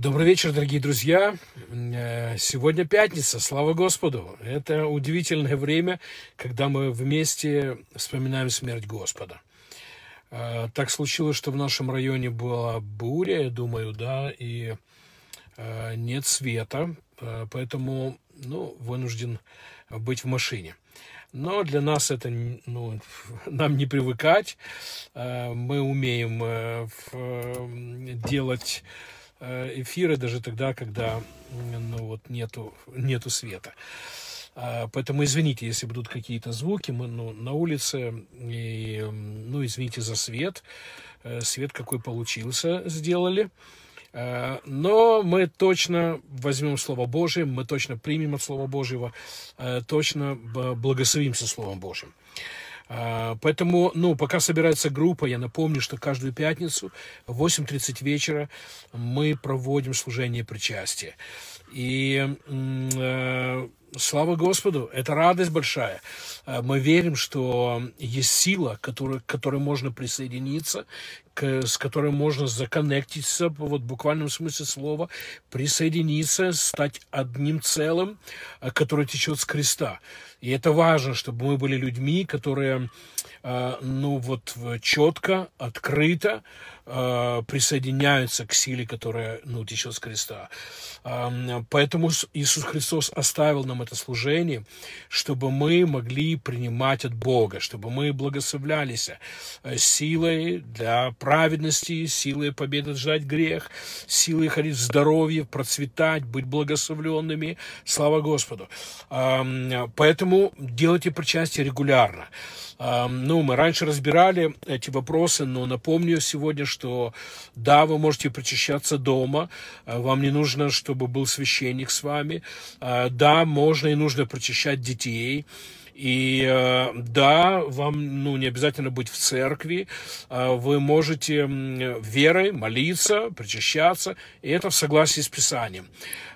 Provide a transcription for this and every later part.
Добрый вечер, дорогие друзья. Э, сегодня пятница, слава Господу. Это удивительное время, когда мы вместе вспоминаем смерть Господа. Э, так случилось, что в нашем районе была буря, я думаю, да, и э, нет света, поэтому, ну, вынужден быть в машине. Но для нас это, ну, нам не привыкать. Мы умеем делать эфиры даже тогда, когда ну, вот нету, нету света. А, поэтому извините, если будут какие-то звуки, мы ну, на улице, и, ну, извините за свет. Э, свет какой получился, сделали. Э, но мы точно возьмем Слово Божие, мы точно примем от Слова Божьего, точно благословимся Словом Божьим. А, поэтому, ну, пока собирается группа, я напомню, что каждую пятницу в 8.30 вечера мы проводим служение причастия. И э, слава Господу, это радость большая. Э, мы верим, что есть сила, которой, к которой можно присоединиться, с которой можно законнектиться, вот в буквальном смысле слова, присоединиться, стать одним целым, э, который течет с креста. И это важно, чтобы мы были людьми, которые, э, ну вот, четко, открыто э, присоединяются к силе, которая, ну, течет с креста. Э, поэтому Иисус Христос оставил нам это служение, чтобы мы могли принимать от Бога, чтобы мы благословлялись силой для праведности, силой победы ждать грех, силой ходить в здоровье, процветать, быть благословленными. Слава Господу. Поэтому Поэтому делайте причастие регулярно. Ну, мы раньше разбирали эти вопросы, но напомню сегодня, что да, вы можете причащаться дома, а, вам не нужно, чтобы был священник с вами, а, да, можно и нужно причащать детей, и э, да, вам ну, не обязательно быть в церкви, вы можете верой молиться, причащаться, и это в согласии с Писанием.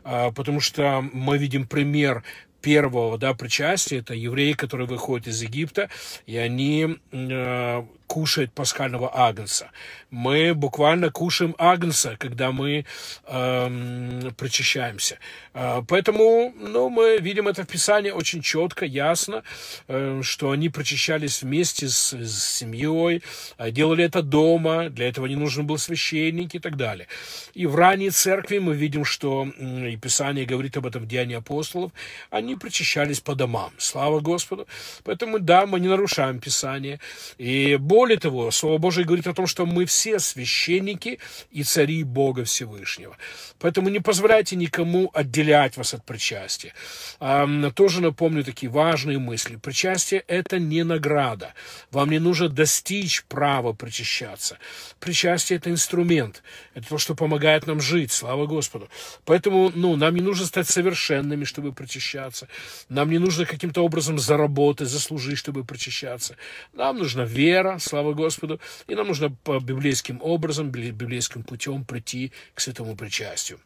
Потому что мы видим пример первого да, причастия, это евреи, которые выходят из Египта, и они э, кушают пасхального агнца. Мы буквально кушаем агнца, когда мы э, причащаемся. Э, поэтому ну, мы видим это в Писании очень четко, ясно, э, что они причащались вместе с, с семьей, э, делали это дома, для этого не нужен был священник и так далее. И в ранней церкви мы видим, что, и Писание говорит об этом в Деянии апостолов, они причащались по домам. Слава Господу. Поэтому, да, мы не нарушаем Писание. И более того, Слово Божие говорит о том, что мы все священники и цари Бога Всевышнего. Поэтому не позволяйте никому отделять вас от причастия. Тоже напомню такие важные мысли. Причастие – это не награда. Вам не нужно достичь права причащаться. Причастие – это инструмент. Это то, что помогает нам жить. Слава Господу. Поэтому ну, нам не нужно стать совершенными, чтобы причащаться. Нам не нужно каким-то образом заработать, заслужить, чтобы причащаться. Нам нужна вера, слава Господу, и нам нужно по библейским образом, библейским путем прийти к святому причастию.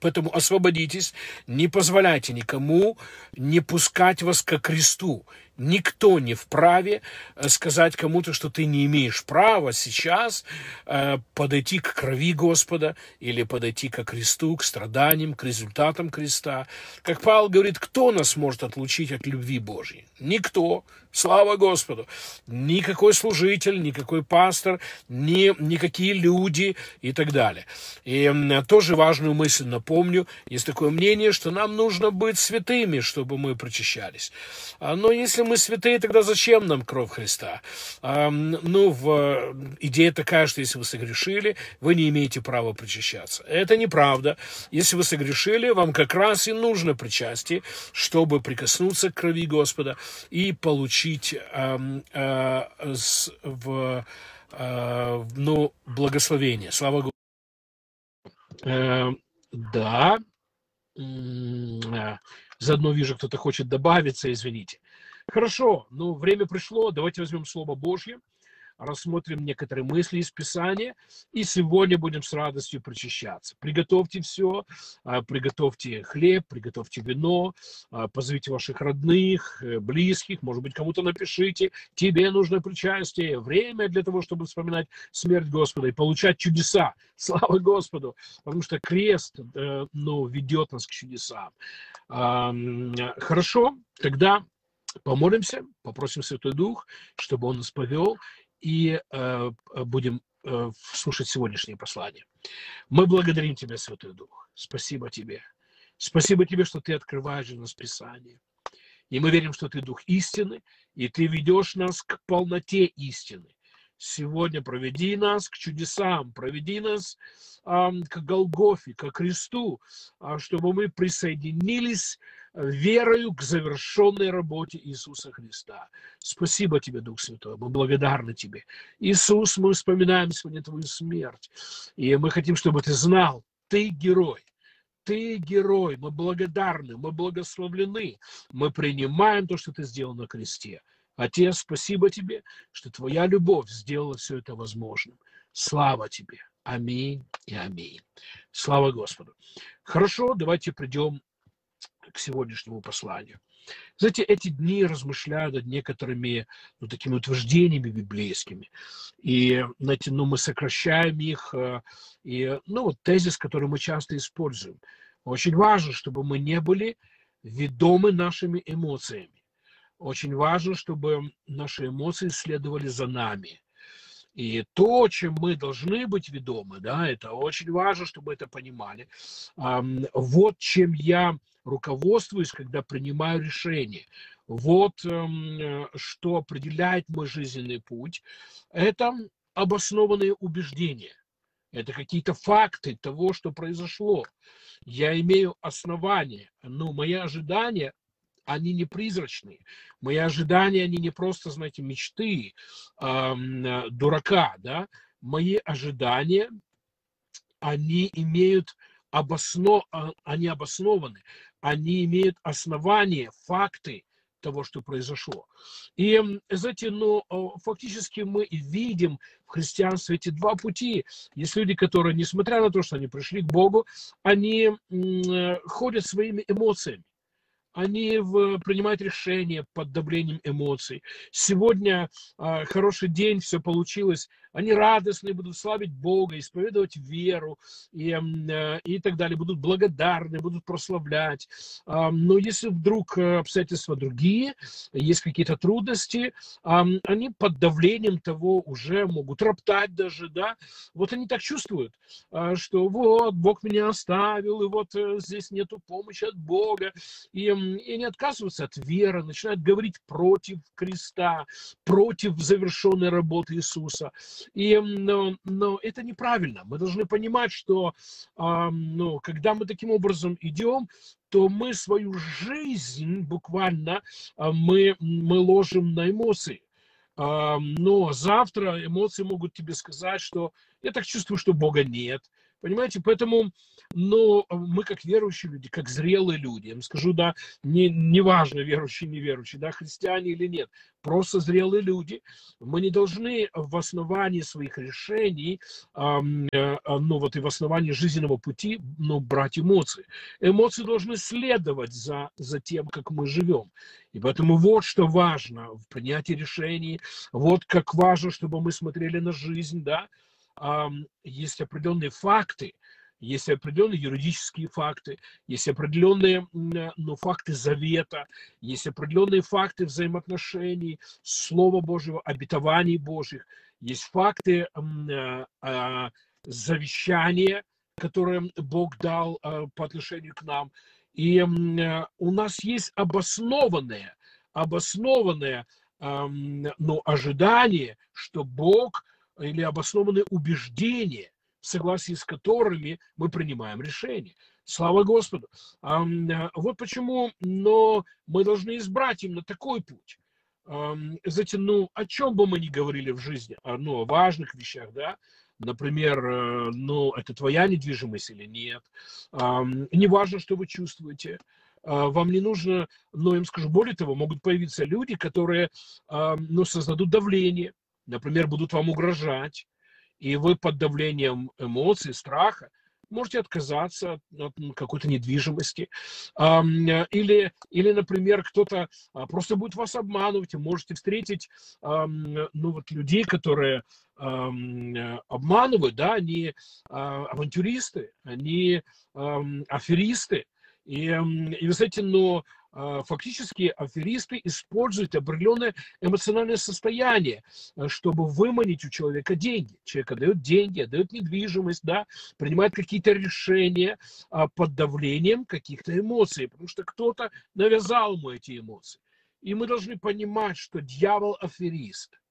Поэтому освободитесь, не позволяйте никому не пускать вас ко кресту, Никто не вправе э, сказать кому-то, что ты не имеешь права сейчас э, подойти к крови Господа или подойти к кресту, к страданиям, к результатам креста. Как Павел говорит, кто нас может отлучить от любви Божьей? Никто. Слава Господу. Никакой служитель, никакой пастор, ни, никакие люди и так далее. И тоже важную мысль напомню. Есть такое мнение, что нам нужно быть святыми, чтобы мы прочищались. А, но если мы святые, тогда зачем нам кровь Христа? А, ну, в, идея такая, что если вы согрешили, вы не имеете права причащаться. Это неправда. Если вы согрешили, вам как раз и нужно причастие, чтобы прикоснуться к крови Господа и получить а, а, с, в, а, ну, благословение. Слава Господу. Э, да. А, заодно вижу, кто-то хочет добавиться, извините. Хорошо, ну, время пришло, давайте возьмем Слово Божье. рассмотрим некоторые мысли из Писания, и сегодня будем с радостью причащаться. Приготовьте все, а, приготовьте хлеб, приготовьте вино, а, позовите ваших родных, э, близких, может быть, кому-то напишите, тебе нужно причастие, время для того, чтобы вспоминать смерть Господа и получать чудеса. Слава Господу! Потому что крест э, ну, ведет нас к чудесам. Хорошо, тогда помолимся, попросим Святой Дух, чтобы Он нас повел, и э, будем э, слушать сегодняшнее послание. Мы благодарим Тебя, Святой Дух. Спасибо Тебе. Спасибо Тебе, что Ты открываешь нас Писание. И мы верим, что Ты Дух истины, и Ты ведешь нас к полноте истины сегодня проведи нас к чудесам, проведи нас э, к Голгофе, к кресту, э, чтобы мы присоединились верою к завершенной работе Иисуса Христа. Спасибо тебе, Дух Святой, мы благодарны тебе. Иисус, мы вспоминаем сегодня твою смерть, и мы хотим, чтобы ты знал, ты герой, ты герой, мы благодарны, мы благословлены, мы принимаем то, что ты сделал на кресте. Отец, спасибо тебе, что твоя любовь сделала все это возможным. Слава тебе. Аминь и аминь. Слава Господу. Хорошо, давайте придем к сегодняшнему посланию. Знаете, эти дни размышляют над некоторыми ну, такими утверждениями библейскими. И, знаете, ну, мы сокращаем их. Э, и, ну, вот тезис, который мы часто используем. Очень важно, чтобы мы не были ведомы нашими эмоциями. Очень важно, чтобы наши эмоции следовали за нами. И то, чем мы должны быть ведомы, да, это очень важно, чтобы это понимали. Вот чем я руководствуюсь, когда принимаю решение. Вот эм, что определяет мой жизненный путь. Это обоснованные убеждения. Это какие-то факты того, что произошло. Я имею основания. Но мои ожидания они не призрачные. Мои ожидания, они не просто, знаете, мечты э, дурака, да. Мои ожидания, они имеют обосно... А, они обоснованы, они имеют основания, факты того, что произошло. И, знаете, ну, фактически мы видим в христианстве эти два пути. Есть люди, которые, несмотря на то, что они пришли к Богу, они ходят своими эмоциями они в, принимают решения под давлением эмоций. Сегодня э, хороший день, все получилось. Они радостные, будут славить Бога, исповедовать веру и, э, и так далее. Будут благодарны, будут прославлять. Э, но если вдруг обстоятельства другие, есть какие-то трудности, э, они под давлением того уже могут роптать даже, да. Вот они так чувствуют, э, что вот Бог меня оставил, и вот э, здесь нету помощи от Бога. И и они отказываются от веры, начинают говорить против креста, против завершенной работы Иисуса. И, но, но это неправильно. Мы должны понимать, что э, ну, когда мы таким образом идем, то мы свою жизнь буквально э, мы, мы ложим на эмоции. Но завтра эмоции могут тебе сказать, что я так чувствую, что Бога нет. Понимаете, поэтому но мы как верующие люди, как зрелые люди, я вам скажу, да, не, не важно, верующие, неверующие, да, христиане или нет, просто зрелые люди, мы не должны в основании своих решений, э, ну вот и в основании жизненного пути, ну, брать эмоции. Эмоции должны следовать за, за тем, как мы живем. И поэтому вот что важно в принятии решений, вот как важно, чтобы мы смотрели на жизнь, да, есть определенные факты, есть определенные юридические факты, есть определенные ну, факты завета, есть определенные факты взаимоотношений, Слова Божьего, обетований Божьих, есть факты э, э, завещания, которые Бог дал э, по отношению к нам. И э, у нас есть обоснованное, обоснованное э, ну, ожидание, что Бог или обоснованные убеждения, в согласии с которыми мы принимаем решения. Слава Господу. Вот почему но мы должны избрать именно такой путь. Знаете, ну, о чем бы мы ни говорили в жизни, ну, о важных вещах, да, например, э, ну, это твоя недвижимость или нет, не важно, что вы чувствуете, а, вам не нужно, но им скажу, более того, могут появиться люди, которые, ну, создадут давление, например, будут вам угрожать, и вы под давлением эмоций, страха можете отказаться от какой-то недвижимости. Или, или например, кто-то а, просто будет вас обманывать, и можете встретить ну, вот, людей, которые обманывают, да, они а, авантюристы, они аферисты. И, и вы знаете, но фактически аферисты используют определенное эмоциональное состояние, э, чтобы выманить у человека деньги. Человек дает деньги, дает недвижимость, да, принимает какие-то решения а, под давлением каких-то эмоций, потому что кто-то навязал ему эти эмоции. И мы должны понимать, что дьявол аферист –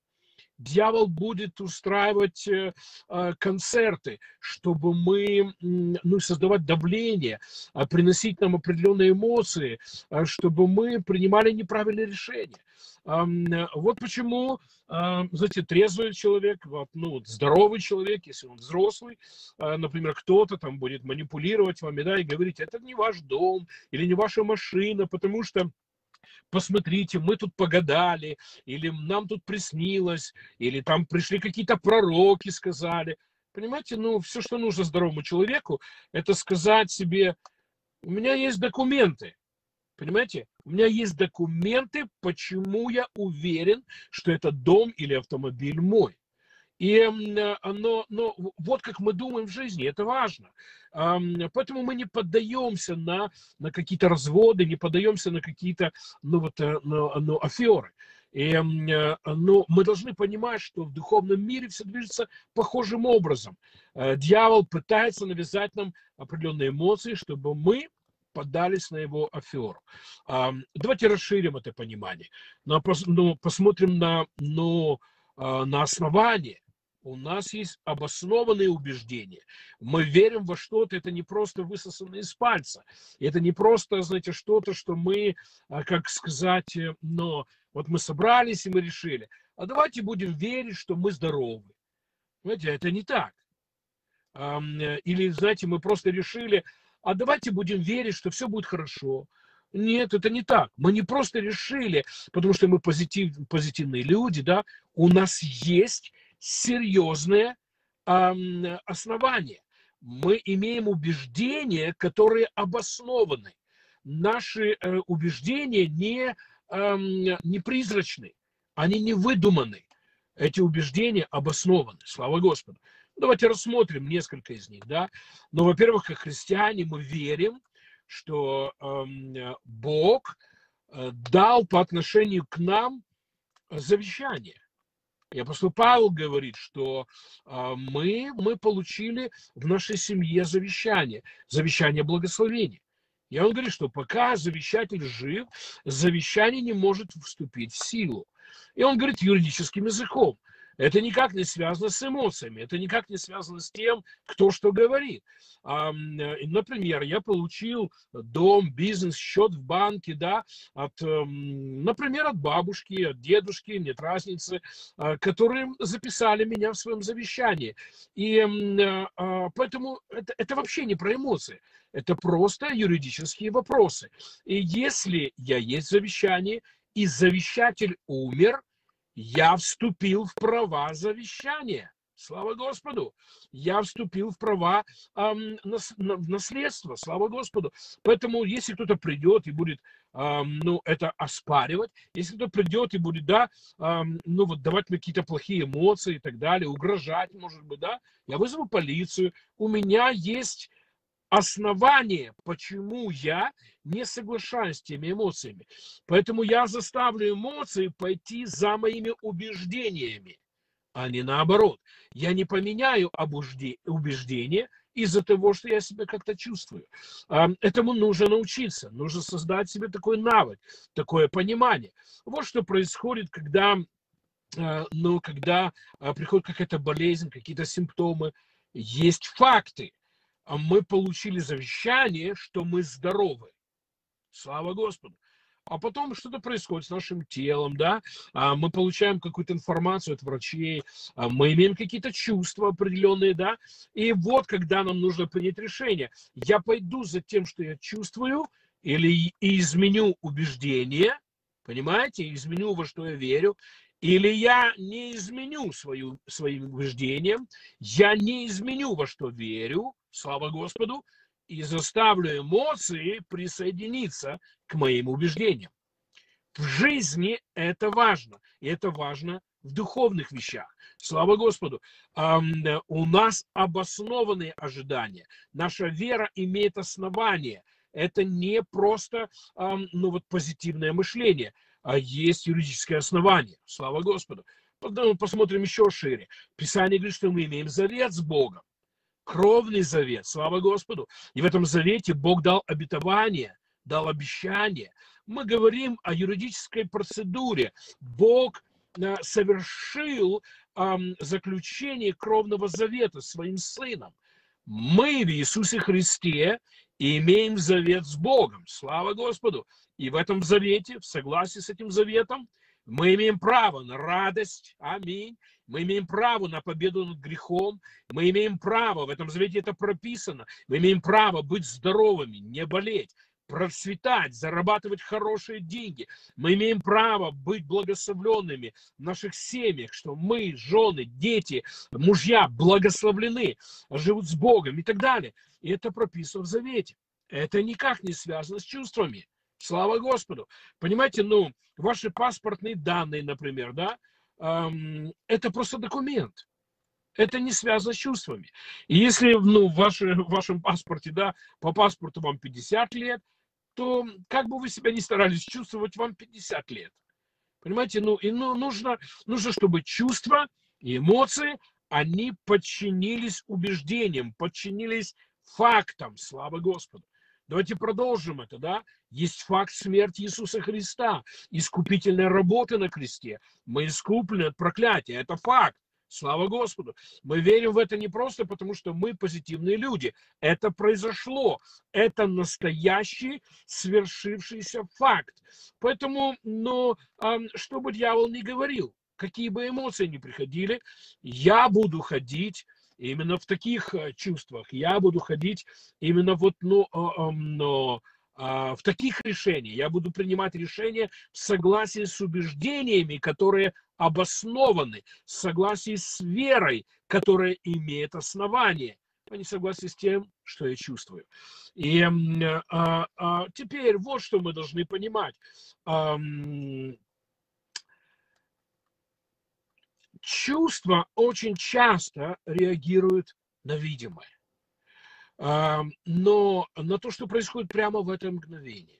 дьявол будет устраивать э, э, концерты, чтобы мы, ну, создавать давление, а, приносить нам определенные эмоции, а, чтобы мы принимали неправильные решения. Вот почему, знаете, трезвый человек, вот, ну, здоровый человек, если он взрослый, а, например, кто-то там будет манипулировать вами, да, и говорить, это не ваш дом или не ваша машина, потому что посмотрите, мы тут погадали, или нам тут приснилось, или там пришли какие-то пророки, сказали. Понимаете, ну, все, что нужно здоровому человеку, это сказать себе, у меня есть документы, Понимаете? У меня есть документы, почему я уверен, что это дом или автомобиль мой. И но, но вот как мы думаем в жизни, это важно. Поэтому мы не поддаемся на, на какие-то разводы, не поддаемся на какие-то ну, вот, э, ну, ну, аферы. И, но мы должны понимать, что в духовном мире все движется похожим образом. Э, дьявол пытается навязать нам определенные эмоции, чтобы мы поддались на его аферу. Давайте расширим это понимание. Но посмотрим на, но, на основание у нас есть обоснованные убеждения. Мы верим во что-то, это не просто высосано из пальца. Это не просто, знаете, что-то, что мы, а, как сказать, э, но вот мы собрались и мы решили, а давайте будем верить, что мы здоровы. Знаете, это не так. Э, или, знаете, мы просто решили, а давайте будем верить, что все будет хорошо. Нет, это не так. Мы не просто решили, потому что мы позитив, позитивные люди, да, у нас есть серьезные основания. Мы имеем убеждения, которые обоснованы. Наши э, убеждения не, не призрачны, они не выдуманы. Эти убеждения обоснованы. Слава Господу. Давайте рассмотрим несколько из них. Да? Но, ну, во-первых, как христиане мы верим, что э, Бог дал по отношению к нам завещание. И апостол Павел говорит, что а, мы, мы получили в нашей семье завещание, завещание благословения. И он говорит, что пока завещатель жив, завещание не может вступить в силу. И он говорит юридическим языком. Это никак не связано с эмоциями, это никак не связано с тем, кто что говорит. Э, например, я получил дом, бизнес, счет в банке, да, от, эм, например, от бабушки, от дедушки, нет разницы, э, которые записали меня в своем завещании. И э, а, поэтому это, это вообще не про эмоции. Это просто юридические вопросы. И если я есть завещание, и завещатель умер, я вступил в права завещания. Слава Господу! Я вступил в права эм, нас, на, наследства. Слава Господу! Поэтому, если кто-то придет и будет эм, ну, это оспаривать, если кто придет и будет, да, эм, ну, вот давать мне какие-то плохие эмоции и так далее, угрожать, может быть, да, я вызову полицию. У меня есть основание, почему я не соглашаюсь с теми эмоциями. Поэтому я заставлю эмоции пойти за моими убеждениями, а не наоборот. Я не поменяю убеждения из-за того, что я себя как-то чувствую. Этому нужно научиться, нужно создать себе такой навык, такое понимание. Вот что происходит, когда, а, ну, когда а, приходит какая-то болезнь, какие-то симптомы, есть факты, мы получили завещание, что мы здоровы. Слава Господу. А потом что-то происходит с нашим телом, да, а мы получаем какую-то информацию от врачей, а мы имеем какие-то чувства определенные, да, и вот когда нам нужно принять решение, я пойду за тем, что я чувствую, или изменю убеждение, понимаете, изменю во что я верю, Или я не изменю свою, своим убеждением, я не изменю во что верю, слава Господу, и заставлю эмоции присоединиться к моим убеждениям. В жизни это важно, и это важно в духовных вещах. Слава Господу. У нас обоснованные ожидания. Наша вера имеет основание. Это не просто ну, вот, позитивное мышление, а есть юридическое основание. Слава Господу. Посмотрим еще шире. Писание говорит, что мы имеем завет с Богом. Кровный завет. Слава Господу. И в этом завете Бог дал обетование, дал обещание. Мы говорим о юридической процедуре. Бог Э, совершил заключение кровного завета своим сыном. Мы в Иисусе Христе имеем завет с Богом. Слава Господу. И в этом завете, в согласии с этим заветом, мы имеем право на радость. Аминь. Мы имеем право на победу над грехом. Мы имеем право, в этом завете это прописано, мы имеем право быть здоровыми, не болеть процветать, зарабатывать хорошие деньги. Мы имеем право быть благословленными в наших семьях, что мы, жены, дети, мужья благословлены, живут с Богом и так далее. И это прописано в Завете. Это никак не связано с чувствами. Слава Господу. Понимаете, ну, ваши паспортные данные, например, да, это просто документ. Это не связано с чувствами. И если ну, в, ваше, в вашем паспорте, да, по паспорту вам 50 лет, то как бы вы себя ни старались чувствовать, вам 50 лет. Понимаете, ну, и ну, нужно, нужно, чтобы чувства и эмоции, они подчинились убеждениям, подчинились фактам, слава Господу. Давайте продолжим это, да? Есть факт смерти Иисуса Христа, искупительной работы на кресте. Мы искуплены от проклятия, это факт. Слава Господу. Мы верим в это не просто потому, что мы позитивные люди. Это произошло. Это настоящий свершившийся факт. Поэтому, но что бы дьявол ни говорил, какие бы эмоции ни приходили, я буду ходить именно в таких э, чувствах. Я буду ходить именно вот, ну, а, в таких решениях. Я буду принимать решения в согласии с убеждениями, которые обоснованы, в согласии с верой, которая имеет основание, а не в согласии с тем, что я чувствую. И а, а, теперь вот что мы должны понимать. А, чувства очень часто реагируют на видимое. А, но на то, что происходит прямо в это мгновение.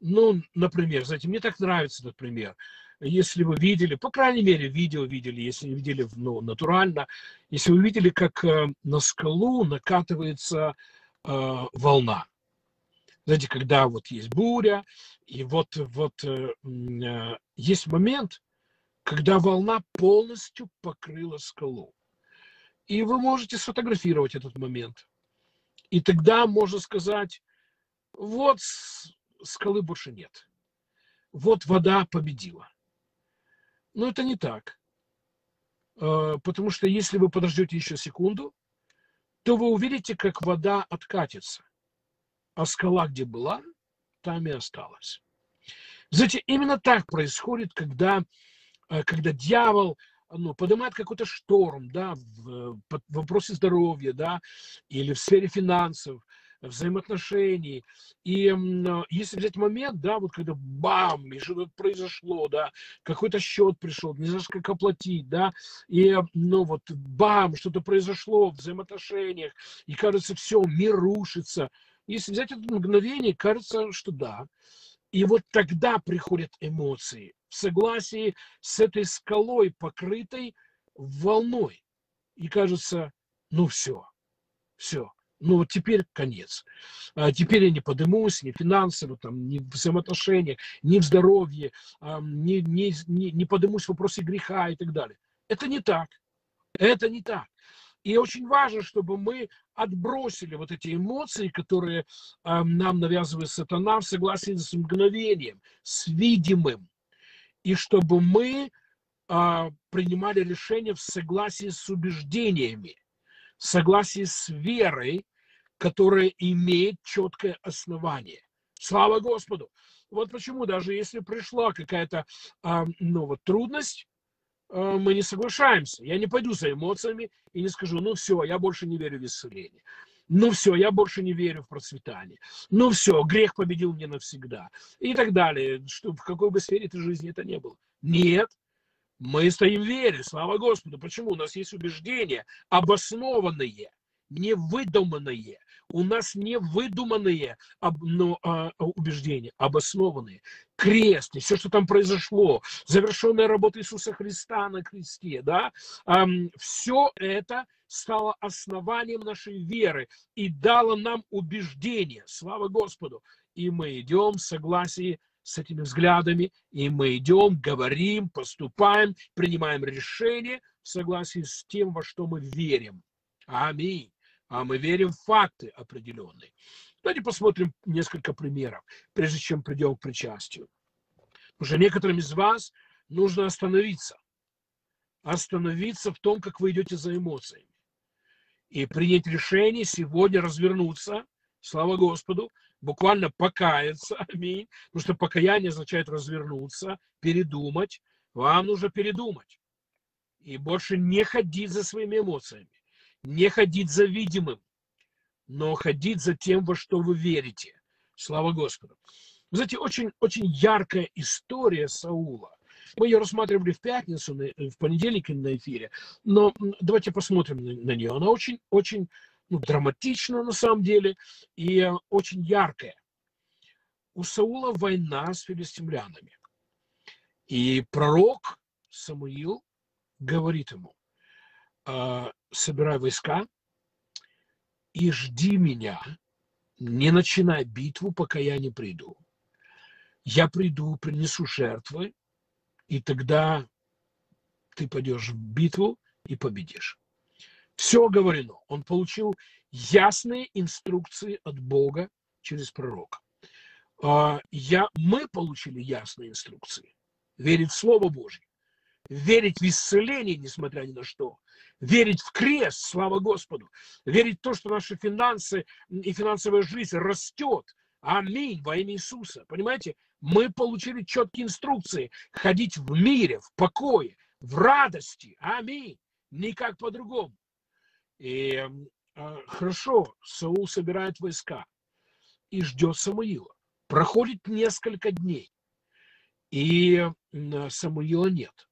Ну, например, знаете, мне так нравится этот пример если вы видели, по крайней мере, видео видели, если не видели ну, натурально, если вы видели, как э, на скалу накатывается э, волна. Знаете, когда вот есть буря, и вот, вот э, э, есть момент, когда волна полностью покрыла скалу. И вы можете сфотографировать этот момент. И тогда можно сказать, вот скалы больше нет. Вот вода победила. Но это не так. А, потому что если вы подождете еще секунду, то вы увидите, как вода откатится. А скала, где была, там и осталась. Знаете, именно так происходит, когда, а, когда дьявол ну, поднимает какой-то шторм, да, в, в вопросе здоровья, да, или в сфере финансов, взаимоотношений. И если взять момент, да, вот когда бам, и что-то произошло, да, какой-то счет пришел, не знаешь, как оплатить, да, и, ну вот, бам, что-то произошло в взаимоотношениях, и кажется, все, мир рушится. Если взять это мгновение, кажется, что да. И вот тогда приходят эмоции в согласии с этой скалой, покрытой волной. И кажется, ну все, все, ну вот теперь конец. А теперь я не подымусь ни финансово, там, ни в взаимоотношениях, ни в здоровье, а, не, не, не, не подымусь в вопросе греха и так далее. Это не так. Это не так. И очень важно, чтобы мы отбросили вот эти эмоции, которые э, нам навязывает сатана в согласии с мгновением, с видимым. И чтобы мы э, принимали решения в согласии с убеждениями, в согласии с верой, которая имеет четкое основание. Слава Господу! Вот почему даже если пришла какая-то а, ну, вот, трудность, э, мы не соглашаемся. Я не пойду за эмоциями и не скажу, ну все, я больше не верю в исцеление. Ну все, я больше не верю в процветание. Ну все, грех победил мне навсегда. И так далее. Что, в какой бы сфере этой жизни это не было. Нет, мы стоим в вере, слава Господу. Почему? У нас есть убеждения, обоснованные, не выдуманные. У нас не выдуманные но, а, убеждения, обоснованные. Крест, все, что там произошло, завершенная работа Иисуса Христа на кресте, да, эм, все это стало основанием нашей веры и дало нам убеждение, слава Господу. И мы идем в согласии с этими взглядами, и мы идем, говорим, поступаем, принимаем решения в согласии с тем, во что мы верим. Аминь. А мы верим в факты определенные. Давайте посмотрим несколько примеров, прежде чем придем к причастию. Уже некоторым из вас нужно остановиться. Остановиться в том, как вы идете за эмоциями. И принять решение сегодня развернуться, слава Господу, буквально покаяться, аминь, потому что покаяние означает развернуться, передумать. Вам нужно передумать и больше не ходить за своими эмоциями, не ходить за видимым, но ходить за тем, во что вы верите. Слава Господу. Вы знаете, очень, очень яркая история Саула. Мы ее рассматривали в пятницу, в понедельник на эфире, но давайте посмотрим на нее. Она очень, очень ну, драматично на самом деле и э, очень яркая. У Саула война с филистимлянами. И пророк Самуил говорит ему, «А, собирай войска и жди меня, не начинай битву, пока я не приду. Я приду, принесу жертвы, и тогда ты пойдешь в битву и победишь. Все говорено. Он получил ясные инструкции от Бога через пророка. А, я, мы получили ясные инструкции. Верить в Слово Божье. Верить в исцеление, несмотря ни на что. Верить в крест, слава Господу. Верить в то, что наши финансы и финансовая жизнь растет. Аминь во имя Иисуса. Понимаете? Мы получили четкие инструкции. Ходить в мире, в покое, в радости. Аминь. Никак по-другому. И э, хорошо, Саул собирает войска и ждет Самуила. Проходит несколько дней, и Самуила нет.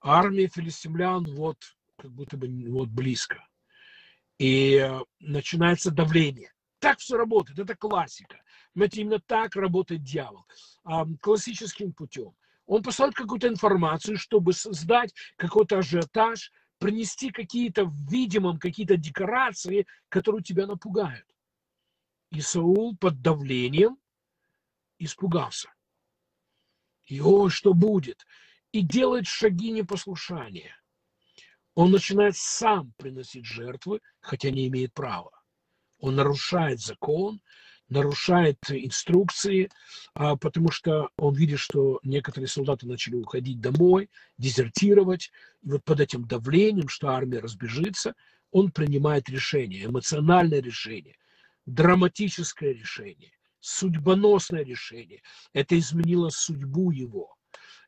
Армия филистимлян вот как будто бы вот близко. И э, начинается давление. Так все работает, это классика. Знаете, именно так работает дьявол. Классическим путем. Он посылает какую-то информацию, чтобы создать какой-то ажиотаж, принести какие-то в видимом, какие-то декорации, которые тебя напугают. И Саул под давлением испугался. И о, что будет? И делает шаги непослушания. Он начинает сам приносить жертвы, хотя не имеет права. Он нарушает закон, нарушает инструкции, а, потому что он видит, что некоторые солдаты начали уходить домой, дезертировать. И вот под этим давлением, что армия разбежится, он принимает решение, эмоциональное решение, драматическое решение, судьбоносное решение. Это изменило судьбу его.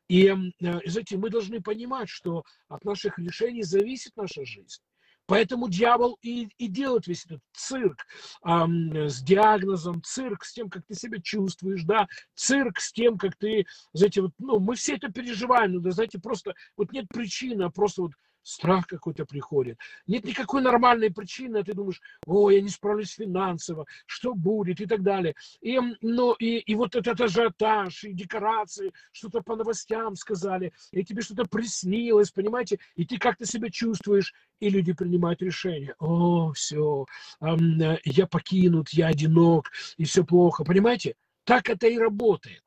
И, знаете, мы должны понимать, что от наших решений зависит наша жизнь. Поэтому дьявол и, и делает весь этот цирк эм, с диагнозом, цирк с тем, как ты себя чувствуешь, да, цирк с тем, как ты, знаете, вот, ну, мы все это переживаем, но, да, знаете, просто вот нет причины, а просто вот страх какой-то приходит. Нет никакой нормальной причины, а ты думаешь, о, я не справлюсь финансово, что будет и так далее. И, ну, и, и вот этот ажиотаж, и декорации, что-то по новостям сказали, и тебе что-то приснилось, понимаете, и ты как-то себя чувствуешь, и люди принимают решение, о, все, я покинут, я одинок, и все плохо, понимаете? Так это и работает.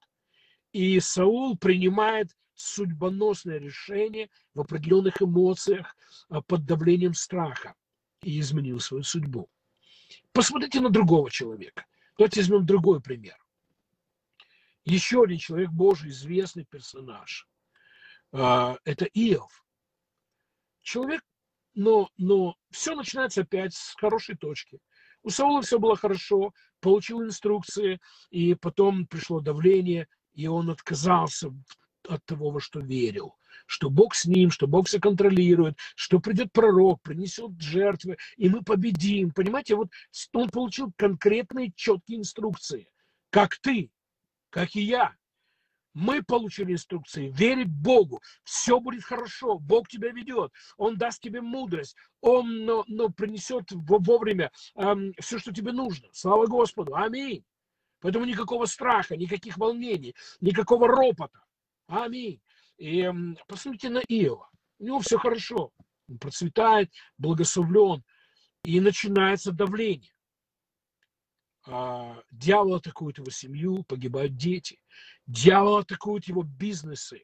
И Саул принимает судьбоносное решение в определенных эмоциях а, под давлением страха и изменил свою судьбу. Посмотрите на другого человека. Давайте возьмем другой пример. Еще один человек Божий, известный персонаж. А, это Иов. Человек, но, но все начинается опять с хорошей точки. У Саула все было хорошо, получил инструкции, и потом пришло давление, и он отказался от того, во что верил, что Бог с ним, что Бог все контролирует, что придет пророк, принесет жертвы, и мы победим. Понимаете, вот он получил конкретные четкие инструкции, как ты, как и я. Мы получили инструкции верить Богу. Все будет хорошо. Бог тебя ведет. Он даст тебе мудрость. Он но, но принесет вовремя эм, все, что тебе нужно. Слава Господу. Аминь. Поэтому никакого страха, никаких волнений, никакого ропота. Аминь. И посмотрите на Иова. У него все хорошо. Он процветает, благословлен. И начинается давление. А, дьявол атакует его семью, погибают дети. Дьявол атакует его бизнесы.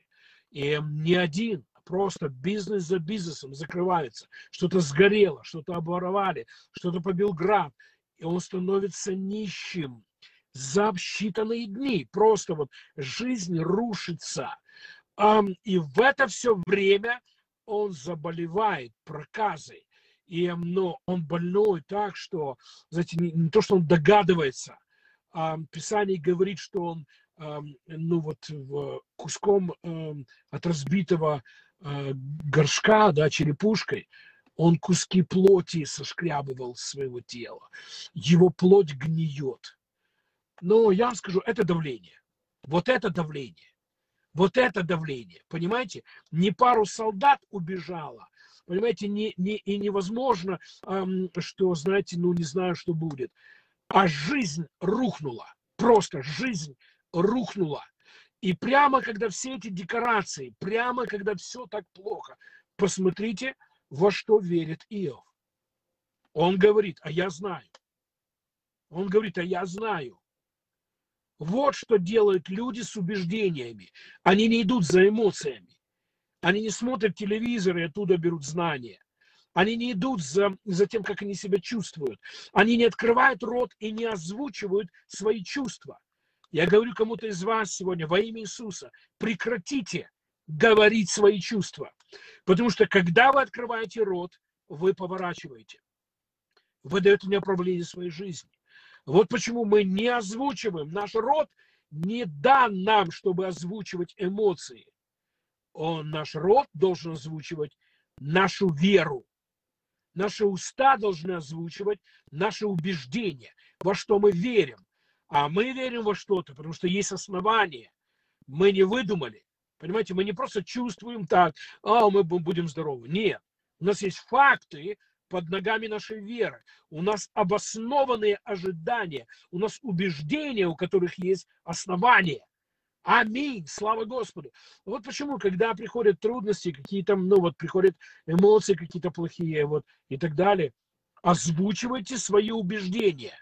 И не один, а просто бизнес за бизнесом закрывается. Что-то сгорело, что-то обворовали, что-то побил град. И он становится нищим за считанные дни. Просто вот жизнь рушится. И в это все время он заболевает проказой. И но он больной так, что, знаете, не, не то, что он догадывается, Писание говорит, что он, ну вот, куском от разбитого а, горшка, да, черепушкой, он куски плоти сошкрябывал своего тела. Его плоть гниет. Но я вам скажу, это давление. Вот это давление. Вот это давление. Понимаете? Не пару солдат убежало. Понимаете, не, не, и невозможно, эм, что, знаете, ну не знаю, что будет. А жизнь рухнула. Просто жизнь рухнула. И прямо когда все эти декорации, прямо когда все так плохо, посмотрите, во что верит Иов. Он говорит, а я знаю. Он говорит, а я знаю. Вот что делают люди с убеждениями. Они не идут за эмоциями. Они не смотрят телевизор и оттуда берут знания. Они не идут за, за тем, как они себя чувствуют. Они не открывают рот и не озвучивают свои чувства. Я говорю кому-то из вас сегодня во имя Иисуса, прекратите говорить свои чувства. Потому что когда вы открываете рот, вы поворачиваете. Вы даете направление своей жизни. Вот почему мы не озвучиваем. Наш род не дан нам, чтобы озвучивать эмоции. Он, наш род должен озвучивать нашу веру. Наши уста должны озвучивать наши убеждения, во что мы верим. А мы верим во что-то, потому что есть основания. Мы не выдумали. Понимаете, мы не просто чувствуем так, а мы будем здоровы. Нет. У нас есть факты, под ногами нашей веры. У нас обоснованные ожидания, у нас убеждения, у которых есть основания. Аминь, слава Господу. Вот почему, когда приходят трудности, какие-то, ну вот, приходят эмоции какие-то плохие, вот, и так далее, озвучивайте свои убеждения,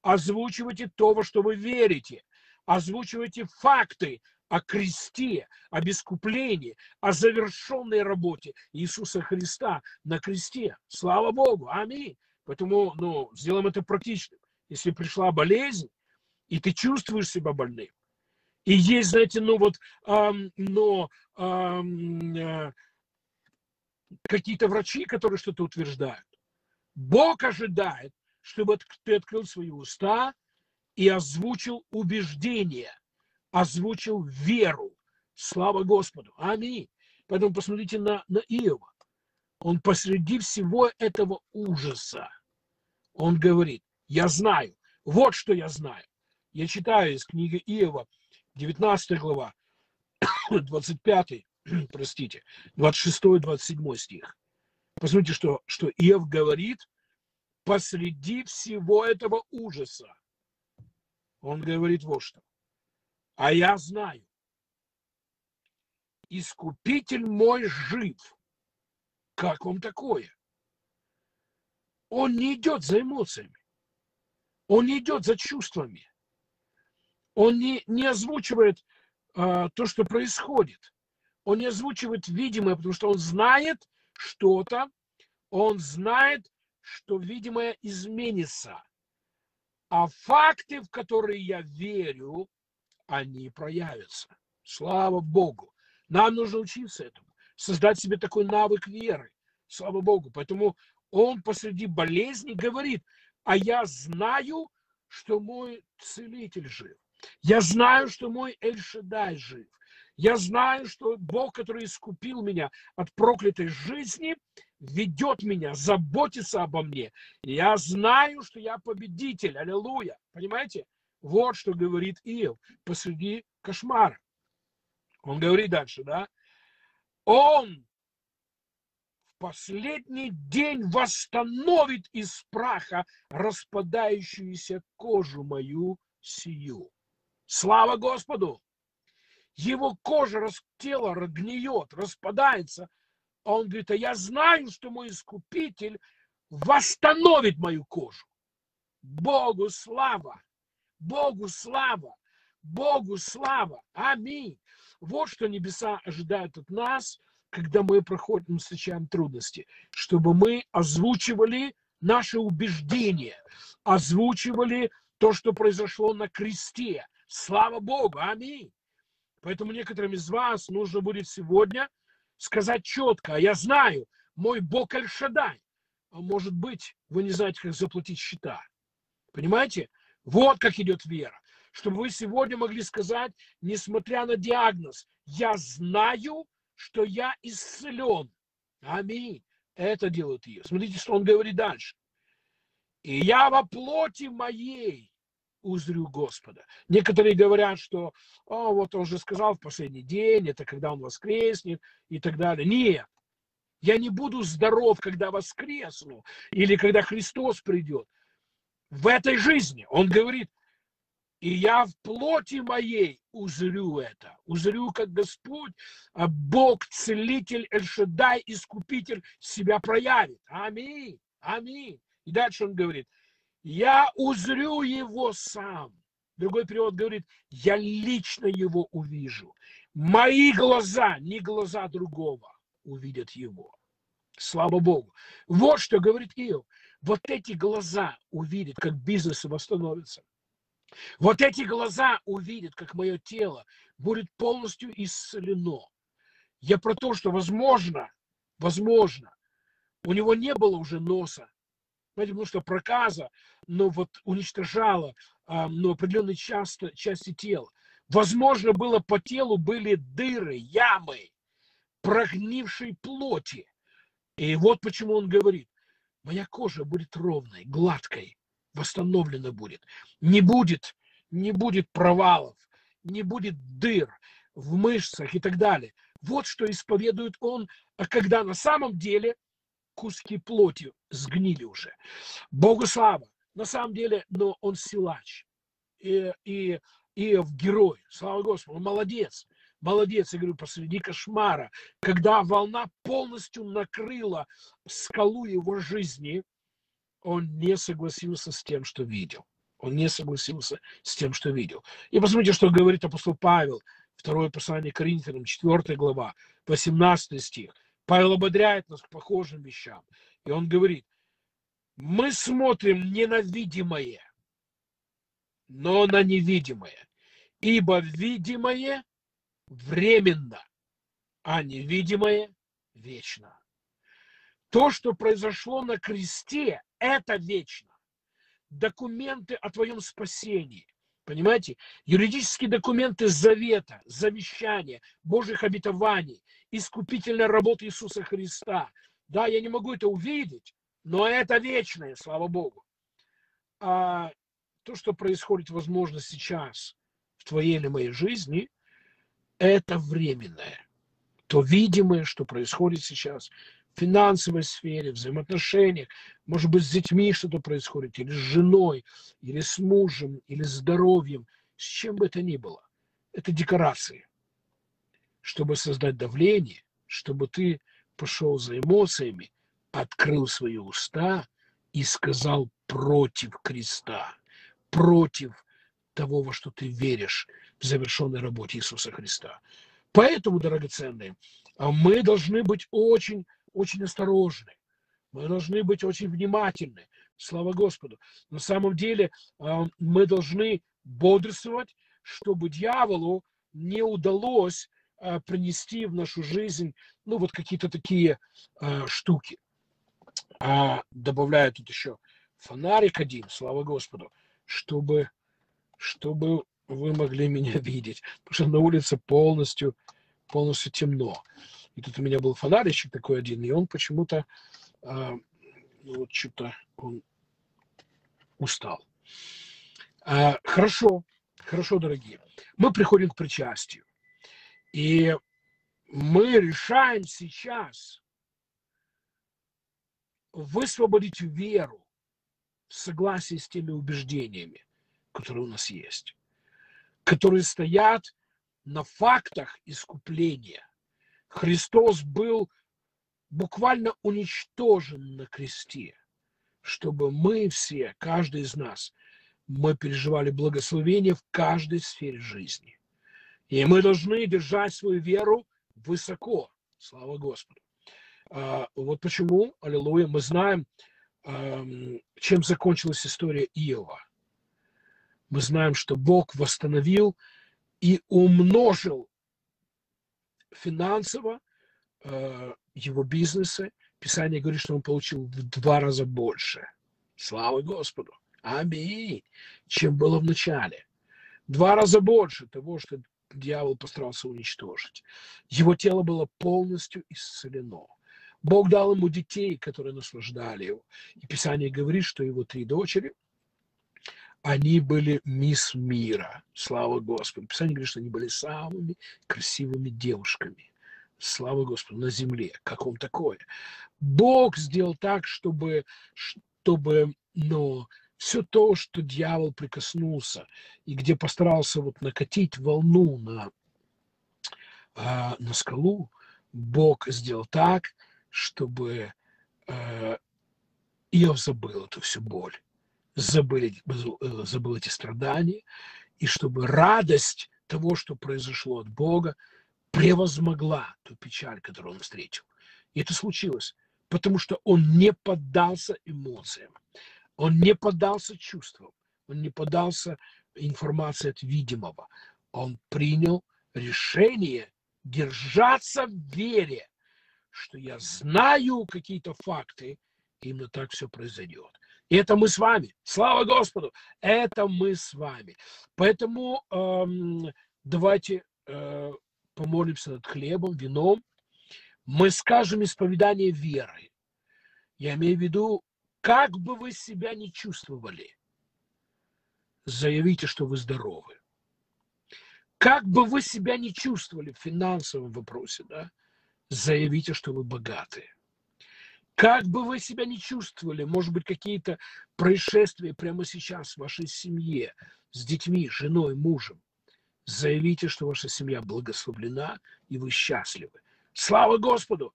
озвучивайте то, во что вы верите, озвучивайте факты, о кресте, о бескуплении, о завершенной работе Иисуса Христа на кресте. Слава Богу, аминь. Поэтому ну, сделаем это практичным. Если пришла болезнь, и ты чувствуешь себя больным, и есть, знаете, ну вот, эм, но эм, э, какие-то врачи, которые что-то утверждают. Бог ожидает, чтобы ты открыл свои уста и озвучил убеждения озвучил веру. Слава Господу. Аминь. Поэтому посмотрите на, на Иова. Он посреди всего этого ужаса, он говорит, я знаю, вот что я знаю. Я читаю из книги Иова, 19 глава, 25, простите, 26-27 стих. Посмотрите, что, что Иов говорит посреди всего этого ужаса. Он говорит вот что. А я знаю, искупитель мой жив. Как вам такое? Он не идет за эмоциями. Он не идет за чувствами. Он не, не озвучивает а, то, что происходит. Он не озвучивает видимое, потому что он знает что-то. Он знает, что видимое изменится. А факты, в которые я верю, они проявятся. Слава Богу. Нам нужно учиться этому, создать себе такой навык веры. Слава Богу. Поэтому он посреди болезни говорит, а я знаю, что мой целитель жив. Я знаю, что мой Эльшадай жив. Я знаю, что Бог, который искупил меня от проклятой жизни, ведет меня, заботится обо мне. Я знаю, что я победитель. Аллилуйя. Понимаете? Вот что говорит Иов посреди кошмара. Он говорит дальше, да? Он в последний день восстановит из праха распадающуюся кожу мою сию. Слава Господу! Его кожа, тело гниет, распадается. А он говорит, а я знаю, что мой искупитель восстановит мою кожу. Богу слава! Богу слава! Богу слава! Аминь! Вот что небеса ожидают от нас, когда мы проходим, встречаем трудности, чтобы мы озвучивали наши убеждения, озвучивали то, что произошло на кресте. Слава Богу! Аминь! Поэтому некоторым из вас нужно будет сегодня сказать четко, а я знаю, мой Бог Аль-Шадай. А может быть, вы не знаете, как заплатить счета. Понимаете? Вот как идет вера. Чтобы вы сегодня могли сказать, несмотря на диагноз, я знаю, что я исцелен. Аминь. Это делает ее. Смотрите, что он говорит дальше. И я во плоти моей узрю Господа. Некоторые говорят, что О, вот он же сказал в последний день, это когда он воскреснет и так далее. Нет, я не буду здоров, когда воскресну или когда Христос придет. В этой жизни он говорит, и я в плоти моей узрю это. Узрю, как Господь, а Бог, Целитель, Эльшадай, Искупитель себя проявит. Аминь. Аминь. И дальше он говорит – я узрю его сам. Другой перевод говорит, я лично его увижу. Мои глаза, не глаза другого, увидят его. Слава Богу. Вот что говорит Иов. Вот эти глаза увидят, как бизнес восстановится. Вот эти глаза увидят, как мое тело будет полностью исцелено. Я про то, что возможно, возможно, у него не было уже носа, Понимаете, потому что проказа, но вот уничтожала а, но определенные части, части тела. Возможно, было по телу были дыры, ямы, прогнившей плоти. И вот почему он говорит, моя кожа будет ровной, гладкой, восстановлена будет. Не будет, не будет провалов, не будет дыр в мышцах и так далее. Вот что исповедует он, а когда на самом деле куски плоти сгнили уже. Богу слава. На самом деле, но он силач. И, и, и в герой. Слава Господу. Он молодец. Молодец, я говорю, посреди кошмара, когда волна полностью накрыла скалу его жизни, он не согласился с тем, что видел. Он не согласился с тем, что видел. И посмотрите, что говорит апостол Павел, второе послание Коринфянам, 4 глава, 18 стих. Павел ободряет нас к похожим вещам. И он говорит, мы смотрим не на видимое, но на невидимое. Ибо видимое временно, а невидимое вечно. То, что произошло на кресте, это вечно. Документы о твоем спасении, Понимаете? Юридические документы завета, завещания, Божьих обетований, искупительная работа Иисуса Христа. Да, я не могу это увидеть, но это вечное, слава Богу. А то, что происходит, возможно, сейчас в твоей или моей жизни, это временное. То видимое, что происходит сейчас в финансовой сфере, взаимоотношениях, может быть, с детьми что-то происходит, или с женой, или с мужем, или с здоровьем, с чем бы это ни было. Это декорации, чтобы создать давление, чтобы ты пошел за эмоциями, открыл свои уста и сказал против креста, против того, во что ты веришь завершенной работе Иисуса Христа. Поэтому, драгоценные, мы должны быть очень очень осторожны. Мы должны быть очень внимательны. Слава Господу. На самом деле а, мы должны бодрствовать, чтобы дьяволу не удалось а, принести в нашу жизнь ну вот какие-то такие а, штуки. А добавляю тут еще фонарик один, слава Господу, чтобы, чтобы вы могли меня видеть, потому что на улице полностью, полностью темно. И тут у меня был фонарищик такой один, и он почему-то, э, вот что-то он устал. Э, хорошо, хорошо, дорогие. Мы приходим к причастию. И мы решаем сейчас высвободить веру в согласии с теми убеждениями, которые у нас есть, которые стоят на фактах искупления. Христос был буквально уничтожен на кресте, чтобы мы все, каждый из нас, мы переживали благословение в каждой сфере жизни. И мы должны держать свою веру высоко. Слава Господу. А, вот почему, аллилуйя, мы знаем, чем закончилась история Иова. Мы знаем, что Бог восстановил и умножил финансово а, его бизнесы. Писание говорит, что он получил в два раза больше. Слава Господу. Аминь. Чем было в начале. Два раза больше того, что дьявол постарался уничтожить. Его тело было полностью исцелено. Бог дал ему детей, которые наслаждали его. И Писание говорит, что его три дочери, они были мисс мира. Слава Господу. Писание говорит, что они были самыми красивыми девушками. Слава Господу, на земле. Как он такое? Бог сделал так, чтобы, чтобы ну, все то, что дьявол прикоснулся, и где постарался вот накатить волну на, э, на скалу, Бог сделал так, чтобы э, Иов забыл эту всю боль, забыл, э, забыл эти страдания, и чтобы радость того, что произошло от Бога, превозмогла ту печаль, которую он встретил. И это случилось, потому что он не поддался эмоциям. Он не поддался чувствам, он не поддался информации от видимого. Он принял решение держаться в вере, что я знаю какие-то факты, именно так все произойдет. Это мы с вами. Слава Господу! Это мы с вами. Поэтому эм, давайте э, помолимся над хлебом, вином. Мы скажем исповедание веры. Я имею в виду как бы вы себя не чувствовали, заявите, что вы здоровы. Как бы вы себя не чувствовали в финансовом вопросе, да, заявите, что вы богаты. Как бы вы себя не чувствовали, может быть, какие-то происшествия прямо сейчас в вашей семье, с детьми, женой, мужем, заявите, что ваша семья благословлена и вы счастливы. Слава Господу!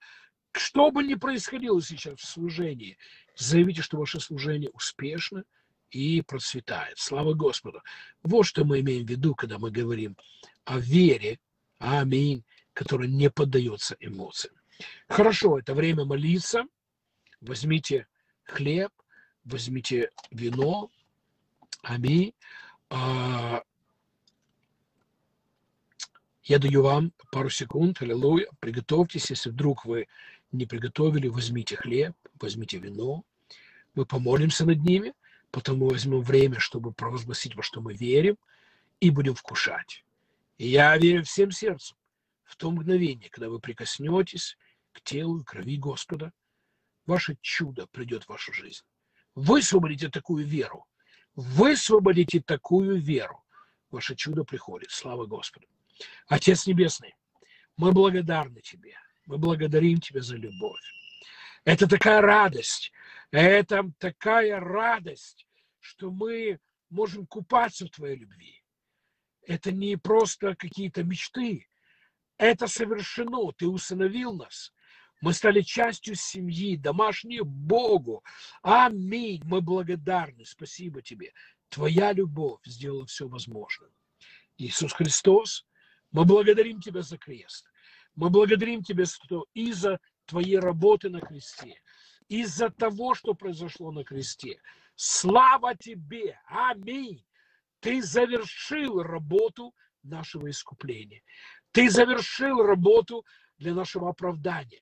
Что бы ни происходило сейчас в служении, заявите, что ваше служение успешно и процветает. Слава Господу. Вот что мы имеем в виду, когда мы говорим о вере, аминь, которая не поддается эмоциям. Хорошо, это время молиться. Возьмите хлеб, возьмите вино. Аминь. А, я даю вам пару секунд, аллилуйя. Приготовьтесь, если вдруг вы не приготовили, возьмите хлеб, возьмите вино, мы помолимся над ними, потом мы возьмем время, чтобы провозгласить, во что мы верим, и будем вкушать. И я верю всем сердцем в то мгновение, когда вы прикоснетесь к телу и крови Господа, ваше чудо придет в вашу жизнь. Высвободите такую веру. Высвободите такую веру. Ваше чудо приходит. Слава Господу. Отец Небесный, мы благодарны Тебе мы благодарим Тебя за любовь. Это такая радость, это такая радость, что мы можем купаться в Твоей любви. Это не просто какие-то мечты. Это совершено. Ты усыновил нас. Мы стали частью семьи, домашней Богу. Аминь. Мы благодарны. Спасибо Тебе. Твоя любовь сделала все возможным. Иисус Христос, мы благодарим Тебя за крест. Мы благодарим Тебя, что из-за Твоей работы на кресте, из-за того, что произошло на кресте, слава Тебе, аминь, Ты завершил работу нашего искупления. Ты завершил работу для нашего оправдания.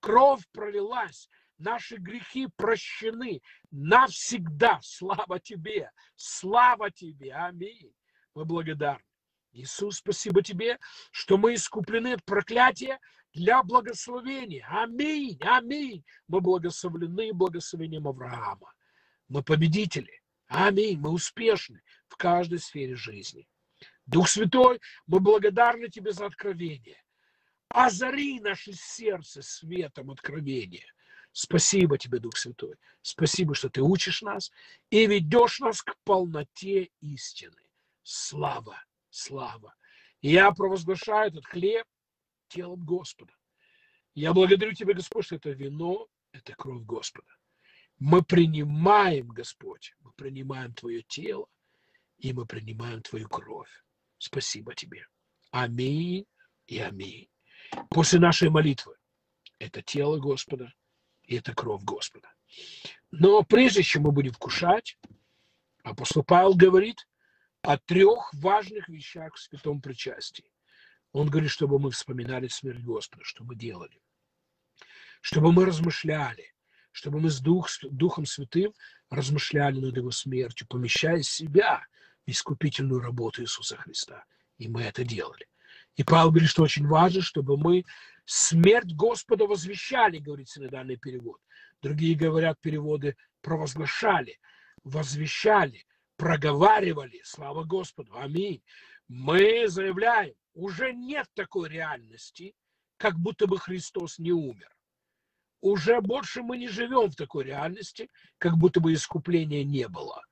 Кровь пролилась, наши грехи прощены навсегда. Слава Тебе, слава Тебе, аминь. мы благодарны. Иисус, спасибо тебе, что мы искуплены от проклятия для благословения. Аминь, аминь. Мы благословлены благословением Авраама. Мы победители. Аминь. Мы успешны в каждой сфере жизни. Дух Святой, мы благодарны Тебе за откровение. Озари наше сердце светом откровения. Спасибо Тебе, Дух Святой. Спасибо, что Ты учишь нас и ведешь нас к полноте истины. Слава, слава. Я провозглашаю этот хлеб телом Господа. Я благодарю Тебя, Господь, что это вино, это кровь Господа. Мы принимаем, Господь, мы принимаем Твое тело, и мы принимаем Твою кровь. Спасибо Тебе. Аминь и аминь. После нашей молитвы это тело Господа и это кровь Господа. Но прежде чем мы будем вкушать, апостол Павел говорит о трех важных вещах в святом причастии. Он говорит, чтобы мы вспоминали смерть Господа, что мы делали. Чтобы мы размышляли, чтобы мы с, Дух, Духом Святым размышляли над Его смертью, помещая себя в искупительную работу Иисуса Христа. И мы это делали. И Павел говорит, что очень важно, чтобы мы смерть Господа возвещали, говорит синодальный перевод. Другие говорят переводы провозглашали, возвещали, проговаривали. Слава Господу. Аминь. Мы заявляем, уже нет такой реальности, как будто бы Христос не умер. Уже больше мы не живем в такой реальности, как будто бы искупления не было.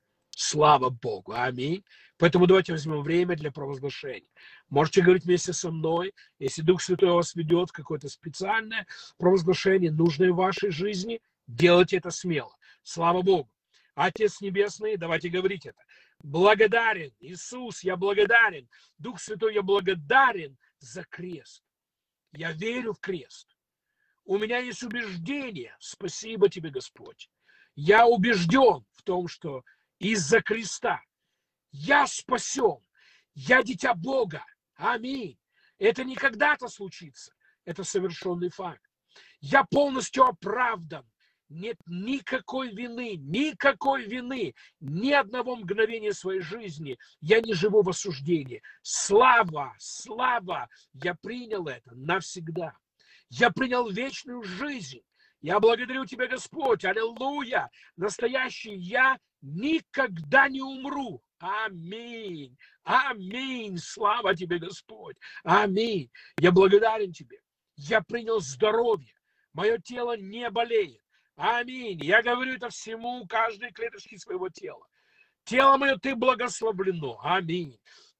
Слава Богу. Аминь. Поэтому давайте возьмем время для провозглашения. Можете говорить вместе со мной, если Дух Святой вас ведет в какое-то специальное провозглашение, нужное в вашей жизни, делайте это смело. Слава Богу. Отец Небесный, давайте говорить это. Благодарен, Иисус, я благодарен. Дух Святой, я благодарен за крест. Я верю в крест. У меня есть убеждение. Спасибо тебе, Господь. Я убежден в том, что из-за креста я спасен. Я дитя Бога. Аминь. Это не когда-то случится. Это совершенный факт. Я полностью оправдан нет никакой вины, никакой вины, ни одного мгновения своей жизни я не живу в осуждении. Слава, слава, я принял это навсегда. Я принял вечную жизнь. Я благодарю Тебя, Господь, аллилуйя. Настоящий я никогда не умру. Аминь. Аминь. Слава Тебе, Господь. Аминь. Я благодарен Тебе. Я принял здоровье. Мое тело не болеет. Аминь. Я говорю это всему, каждой клеточке своего тела. Тело мое, ты благословлено. Аминь.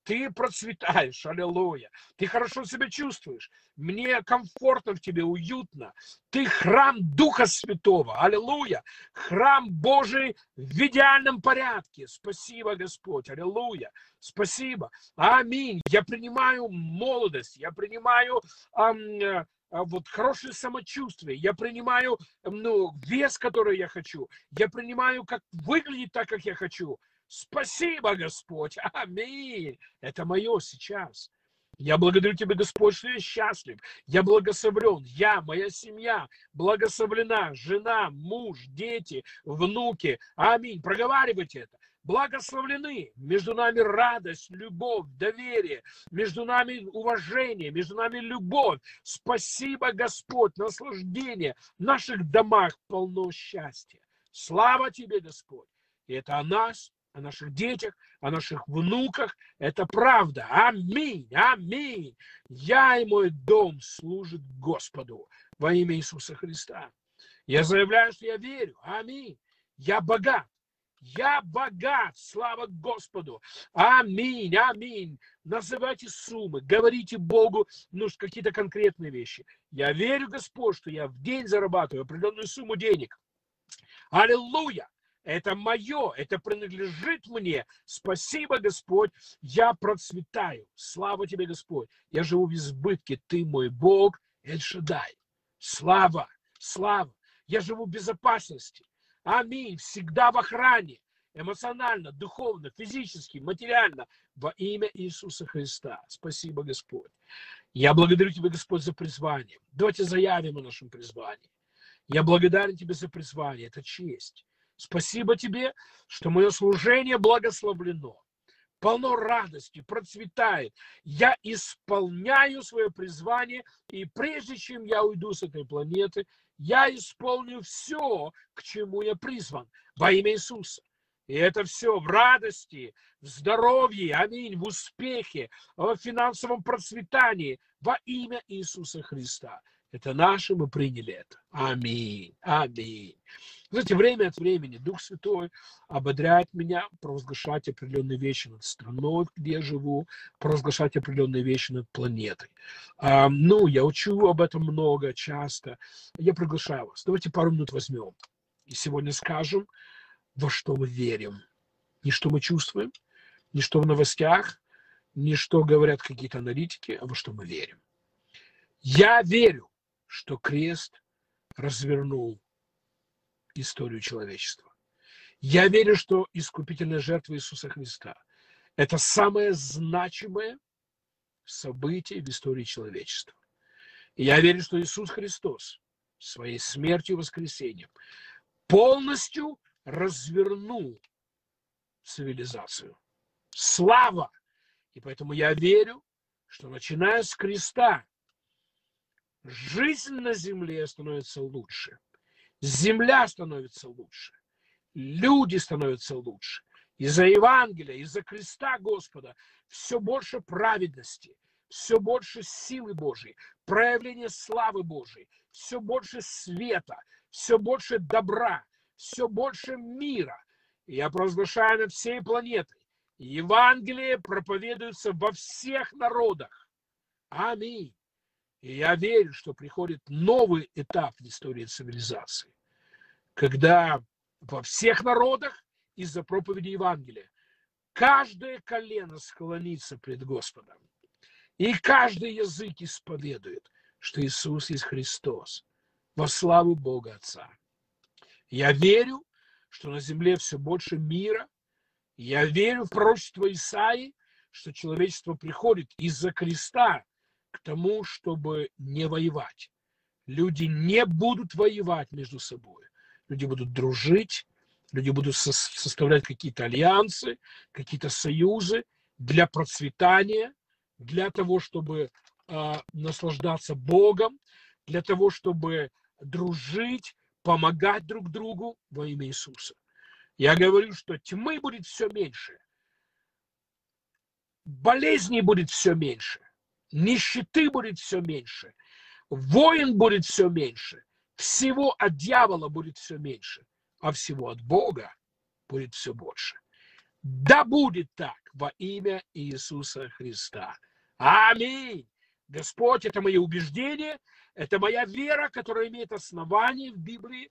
Ты процветаешь, аллилуйя. Ты хорошо себя чувствуешь. Мне комфортно в тебе, уютно. Ты храм Духа Святого, аллилуйя. Храм Божий в идеальном порядке. Спасибо, Господь, аллилуйя. Спасибо. Аминь. Я принимаю молодость, я принимаю эм, вот хорошее самочувствие, я принимаю ну, вес, который я хочу, я принимаю, как выглядит так, как я хочу. Спасибо, Господь, аминь. Это мое сейчас. Я благодарю Тебя, Господь, что я счастлив. Я благословлен. Я, моя семья благословлена. Жена, муж, дети, внуки. Аминь. Проговаривайте это благословлены. Между нами радость, любовь, доверие, между нами уважение, между нами любовь. Спасибо, Господь, наслаждение. В наших домах полно счастья. Слава Тебе, Господь. И это о нас, о наших детях, о наших внуках. Это правда. Аминь, аминь. Я и мой дом служат Господу во имя Иисуса Христа. Я заявляю, что я верю. Аминь. Я богат. Я богат, слава Господу. Аминь, аминь. Называйте суммы, говорите Богу ну, какие-то конкретные вещи. Я верю, Господь, что я в день зарабатываю определенную сумму денег. Аллилуйя! Это мое, это принадлежит мне. Спасибо, Господь, я процветаю. Слава тебе, Господь. Я живу в избытке. Ты мой Бог, Эль-Шадай. Слава, слава. Я живу в безопасности. Аминь. Всегда в охране. Эмоционально, духовно, физически, материально. Во имя Иисуса Христа. Спасибо, Господь. Я благодарю Тебя, Господь, за призвание. Давайте заявим о нашем призвании. Я благодарен Тебе за призвание. Это честь. Спасибо Тебе, что мое служение благословлено. полно радости, процветает. Я исполняю свое призвание, и прежде чем я уйду с этой планеты, я исполню все, к чему я призван во имя Иисуса. И это все в радости, в здоровье, аминь, в успехе, в финансовом процветании во имя Иисуса Христа. Это наше, мы приняли это. Аминь. Аминь. Знаете, время от времени Дух Святой ободряет меня провозглашать определенные вещи над страной, где я живу, провозглашать определенные вещи над планетой. А, ну, я учу об этом много, часто. Я приглашаю вас. Давайте пару минут возьмем. И сегодня скажем, во что мы верим. Не что мы чувствуем, не что в новостях, не что говорят какие-то аналитики, а во что мы верим. Я верю, что крест развернул историю человечества. Я верю, что искупительная жертва Иисуса Христа – это самое значимое событие в истории человечества. Я верю, что Иисус Христос своей смертью и воскресением полностью развернул цивилизацию. Слава! И поэтому я верю, что начиная с креста жизнь на земле становится лучше. Земля становится лучше. Люди становятся лучше. Из-за Евангелия, из-за креста Господа все больше праведности, все больше силы Божьей, проявление славы Божьей, все больше света, все больше добра, все больше мира. Я провозглашаю над всей планетой. Евангелие проповедуется во всех народах. Аминь. И я верю, что приходит новый этап в истории цивилизации, когда во всех народах из-за проповеди Евангелия каждое колено склонится пред Господом, и каждый язык исповедует, что Иисус есть Христос во славу Бога Отца. Я верю, что на земле все больше мира. Я верю в пророчество Исаи, что человечество приходит из-за креста к тому, чтобы не воевать. Люди не будут воевать между собой. Люди будут дружить, люди будут со составлять какие-то альянсы, какие-то союзы для процветания, для того, чтобы э, наслаждаться Богом, для того, чтобы дружить, помогать друг другу во имя Иисуса. Я говорю, что тьмы будет все меньше, болезней будет все меньше, нищеты будет все меньше, воин будет все меньше, всего от дьявола будет все меньше, а всего от Бога будет все больше. Да будет так во имя Иисуса Христа. Аминь. Господь, это мои убеждения, это моя вера, которая имеет основание в Библии,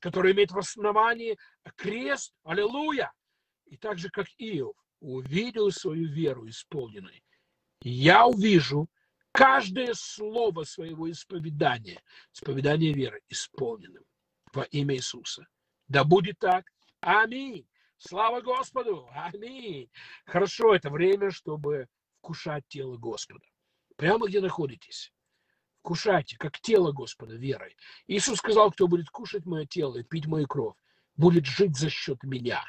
которая имеет в основании крест. Аллилуйя. И так же, как Иов увидел свою веру исполненной, я увижу каждое слово своего исповедания, исповедания веры исполненным во имя Иисуса. Да будет так. Аминь. Слава Господу. Аминь. Хорошо, это время, чтобы вкушать тело Господа. Прямо где находитесь. Вкушайте, как тело Господа, верой. Иисус сказал, кто будет кушать мое тело и пить мою кровь, будет жить за счет меня.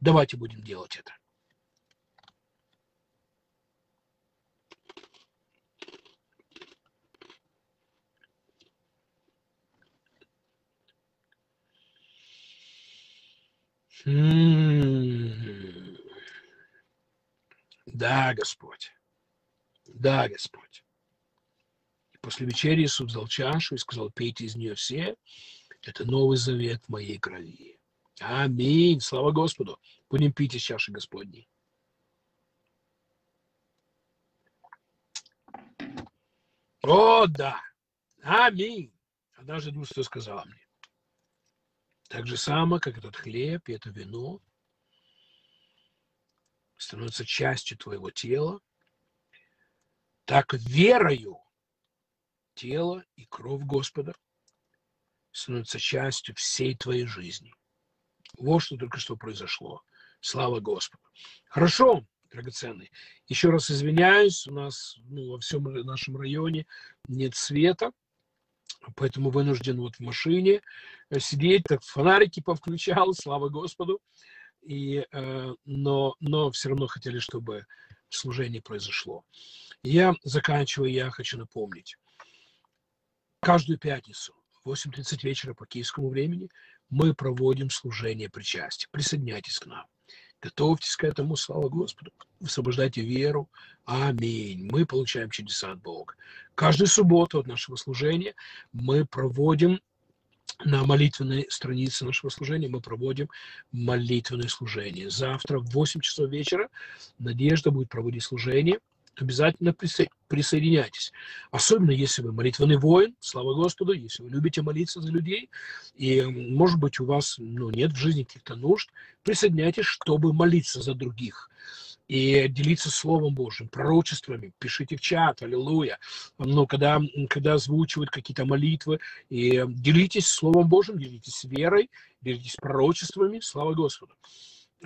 Давайте будем делать это. Да, Господь. Да, Господь. И после вечери Иисус взял чашу и сказал, пейте из нее все. Это новый завет в моей крови. Аминь. Слава Господу. Будем пить из чаши Господней. О, да. Аминь. Однажды Дух Святой сказал мне. Так же само, как этот хлеб и это вино становятся частью твоего тела, так верою тело и кровь Господа становятся частью всей твоей жизни. Вот что только что произошло. Слава Господу. Хорошо, драгоценный. Еще раз извиняюсь, у нас ну, во всем нашем районе нет света поэтому вынужден вот в машине э, сидеть, так фонарики повключал, слава Господу. и, э, но, но все равно хотели, чтобы служение произошло. Я заканчиваю, я хочу напомнить. Каждую пятницу в 8.30 вечера по киевскому времени мы проводим служение причастия. Присоединяйтесь к нам. Готовьтесь к этому, слава Господу. Высвобождайте веру. Аминь. Мы получаем чудеса от Бога. Каждую субботу от нашего служения мы проводим на молитвенной странице нашего служения мы проводим молитвенное служение. Завтра в 8 часов вечера Надежда будет проводить служение – обязательно присоединяйтесь. Особенно, если вы молитвенный воин, слава Господу, если вы любите молиться за людей, и, может быть, у вас ну, нет в жизни каких-то нужд, присоединяйтесь, чтобы молиться за других и делиться Словом Божьим, пророчествами, пишите в чат, аллилуйя. Но когда, когда озвучивают какие-то молитвы, и делитесь Словом Божьим, делитесь верой, делитесь пророчествами, слава Господу.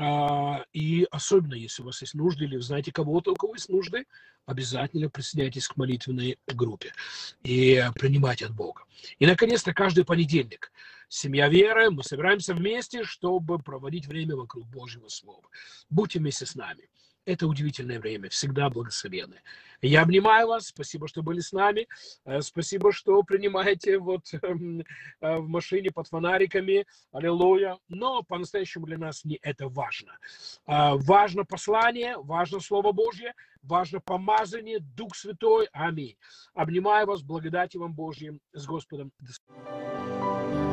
А, и особенно, если у вас есть нужды или вы знаете кого-то, у кого есть нужды, обязательно присоединяйтесь к молитвенной группе и принимайте от Бога. И, наконец-то, каждый понедельник семья веры, мы собираемся вместе, чтобы проводить время вокруг Божьего Слова. Будьте вместе с нами. Это удивительное время, всегда благословенное. Я обнимаю вас, спасибо, что были с нами, э, спасибо, что принимаете вот эм, э, в машине под фонариками, аллилуйя. Но по-настоящему для нас не это важно. Э, важно послание, важно Слово Божье, важно помазание, Дух Святой, аминь. Обнимаю вас, благодати вам Божьим, с Господом. До свидания.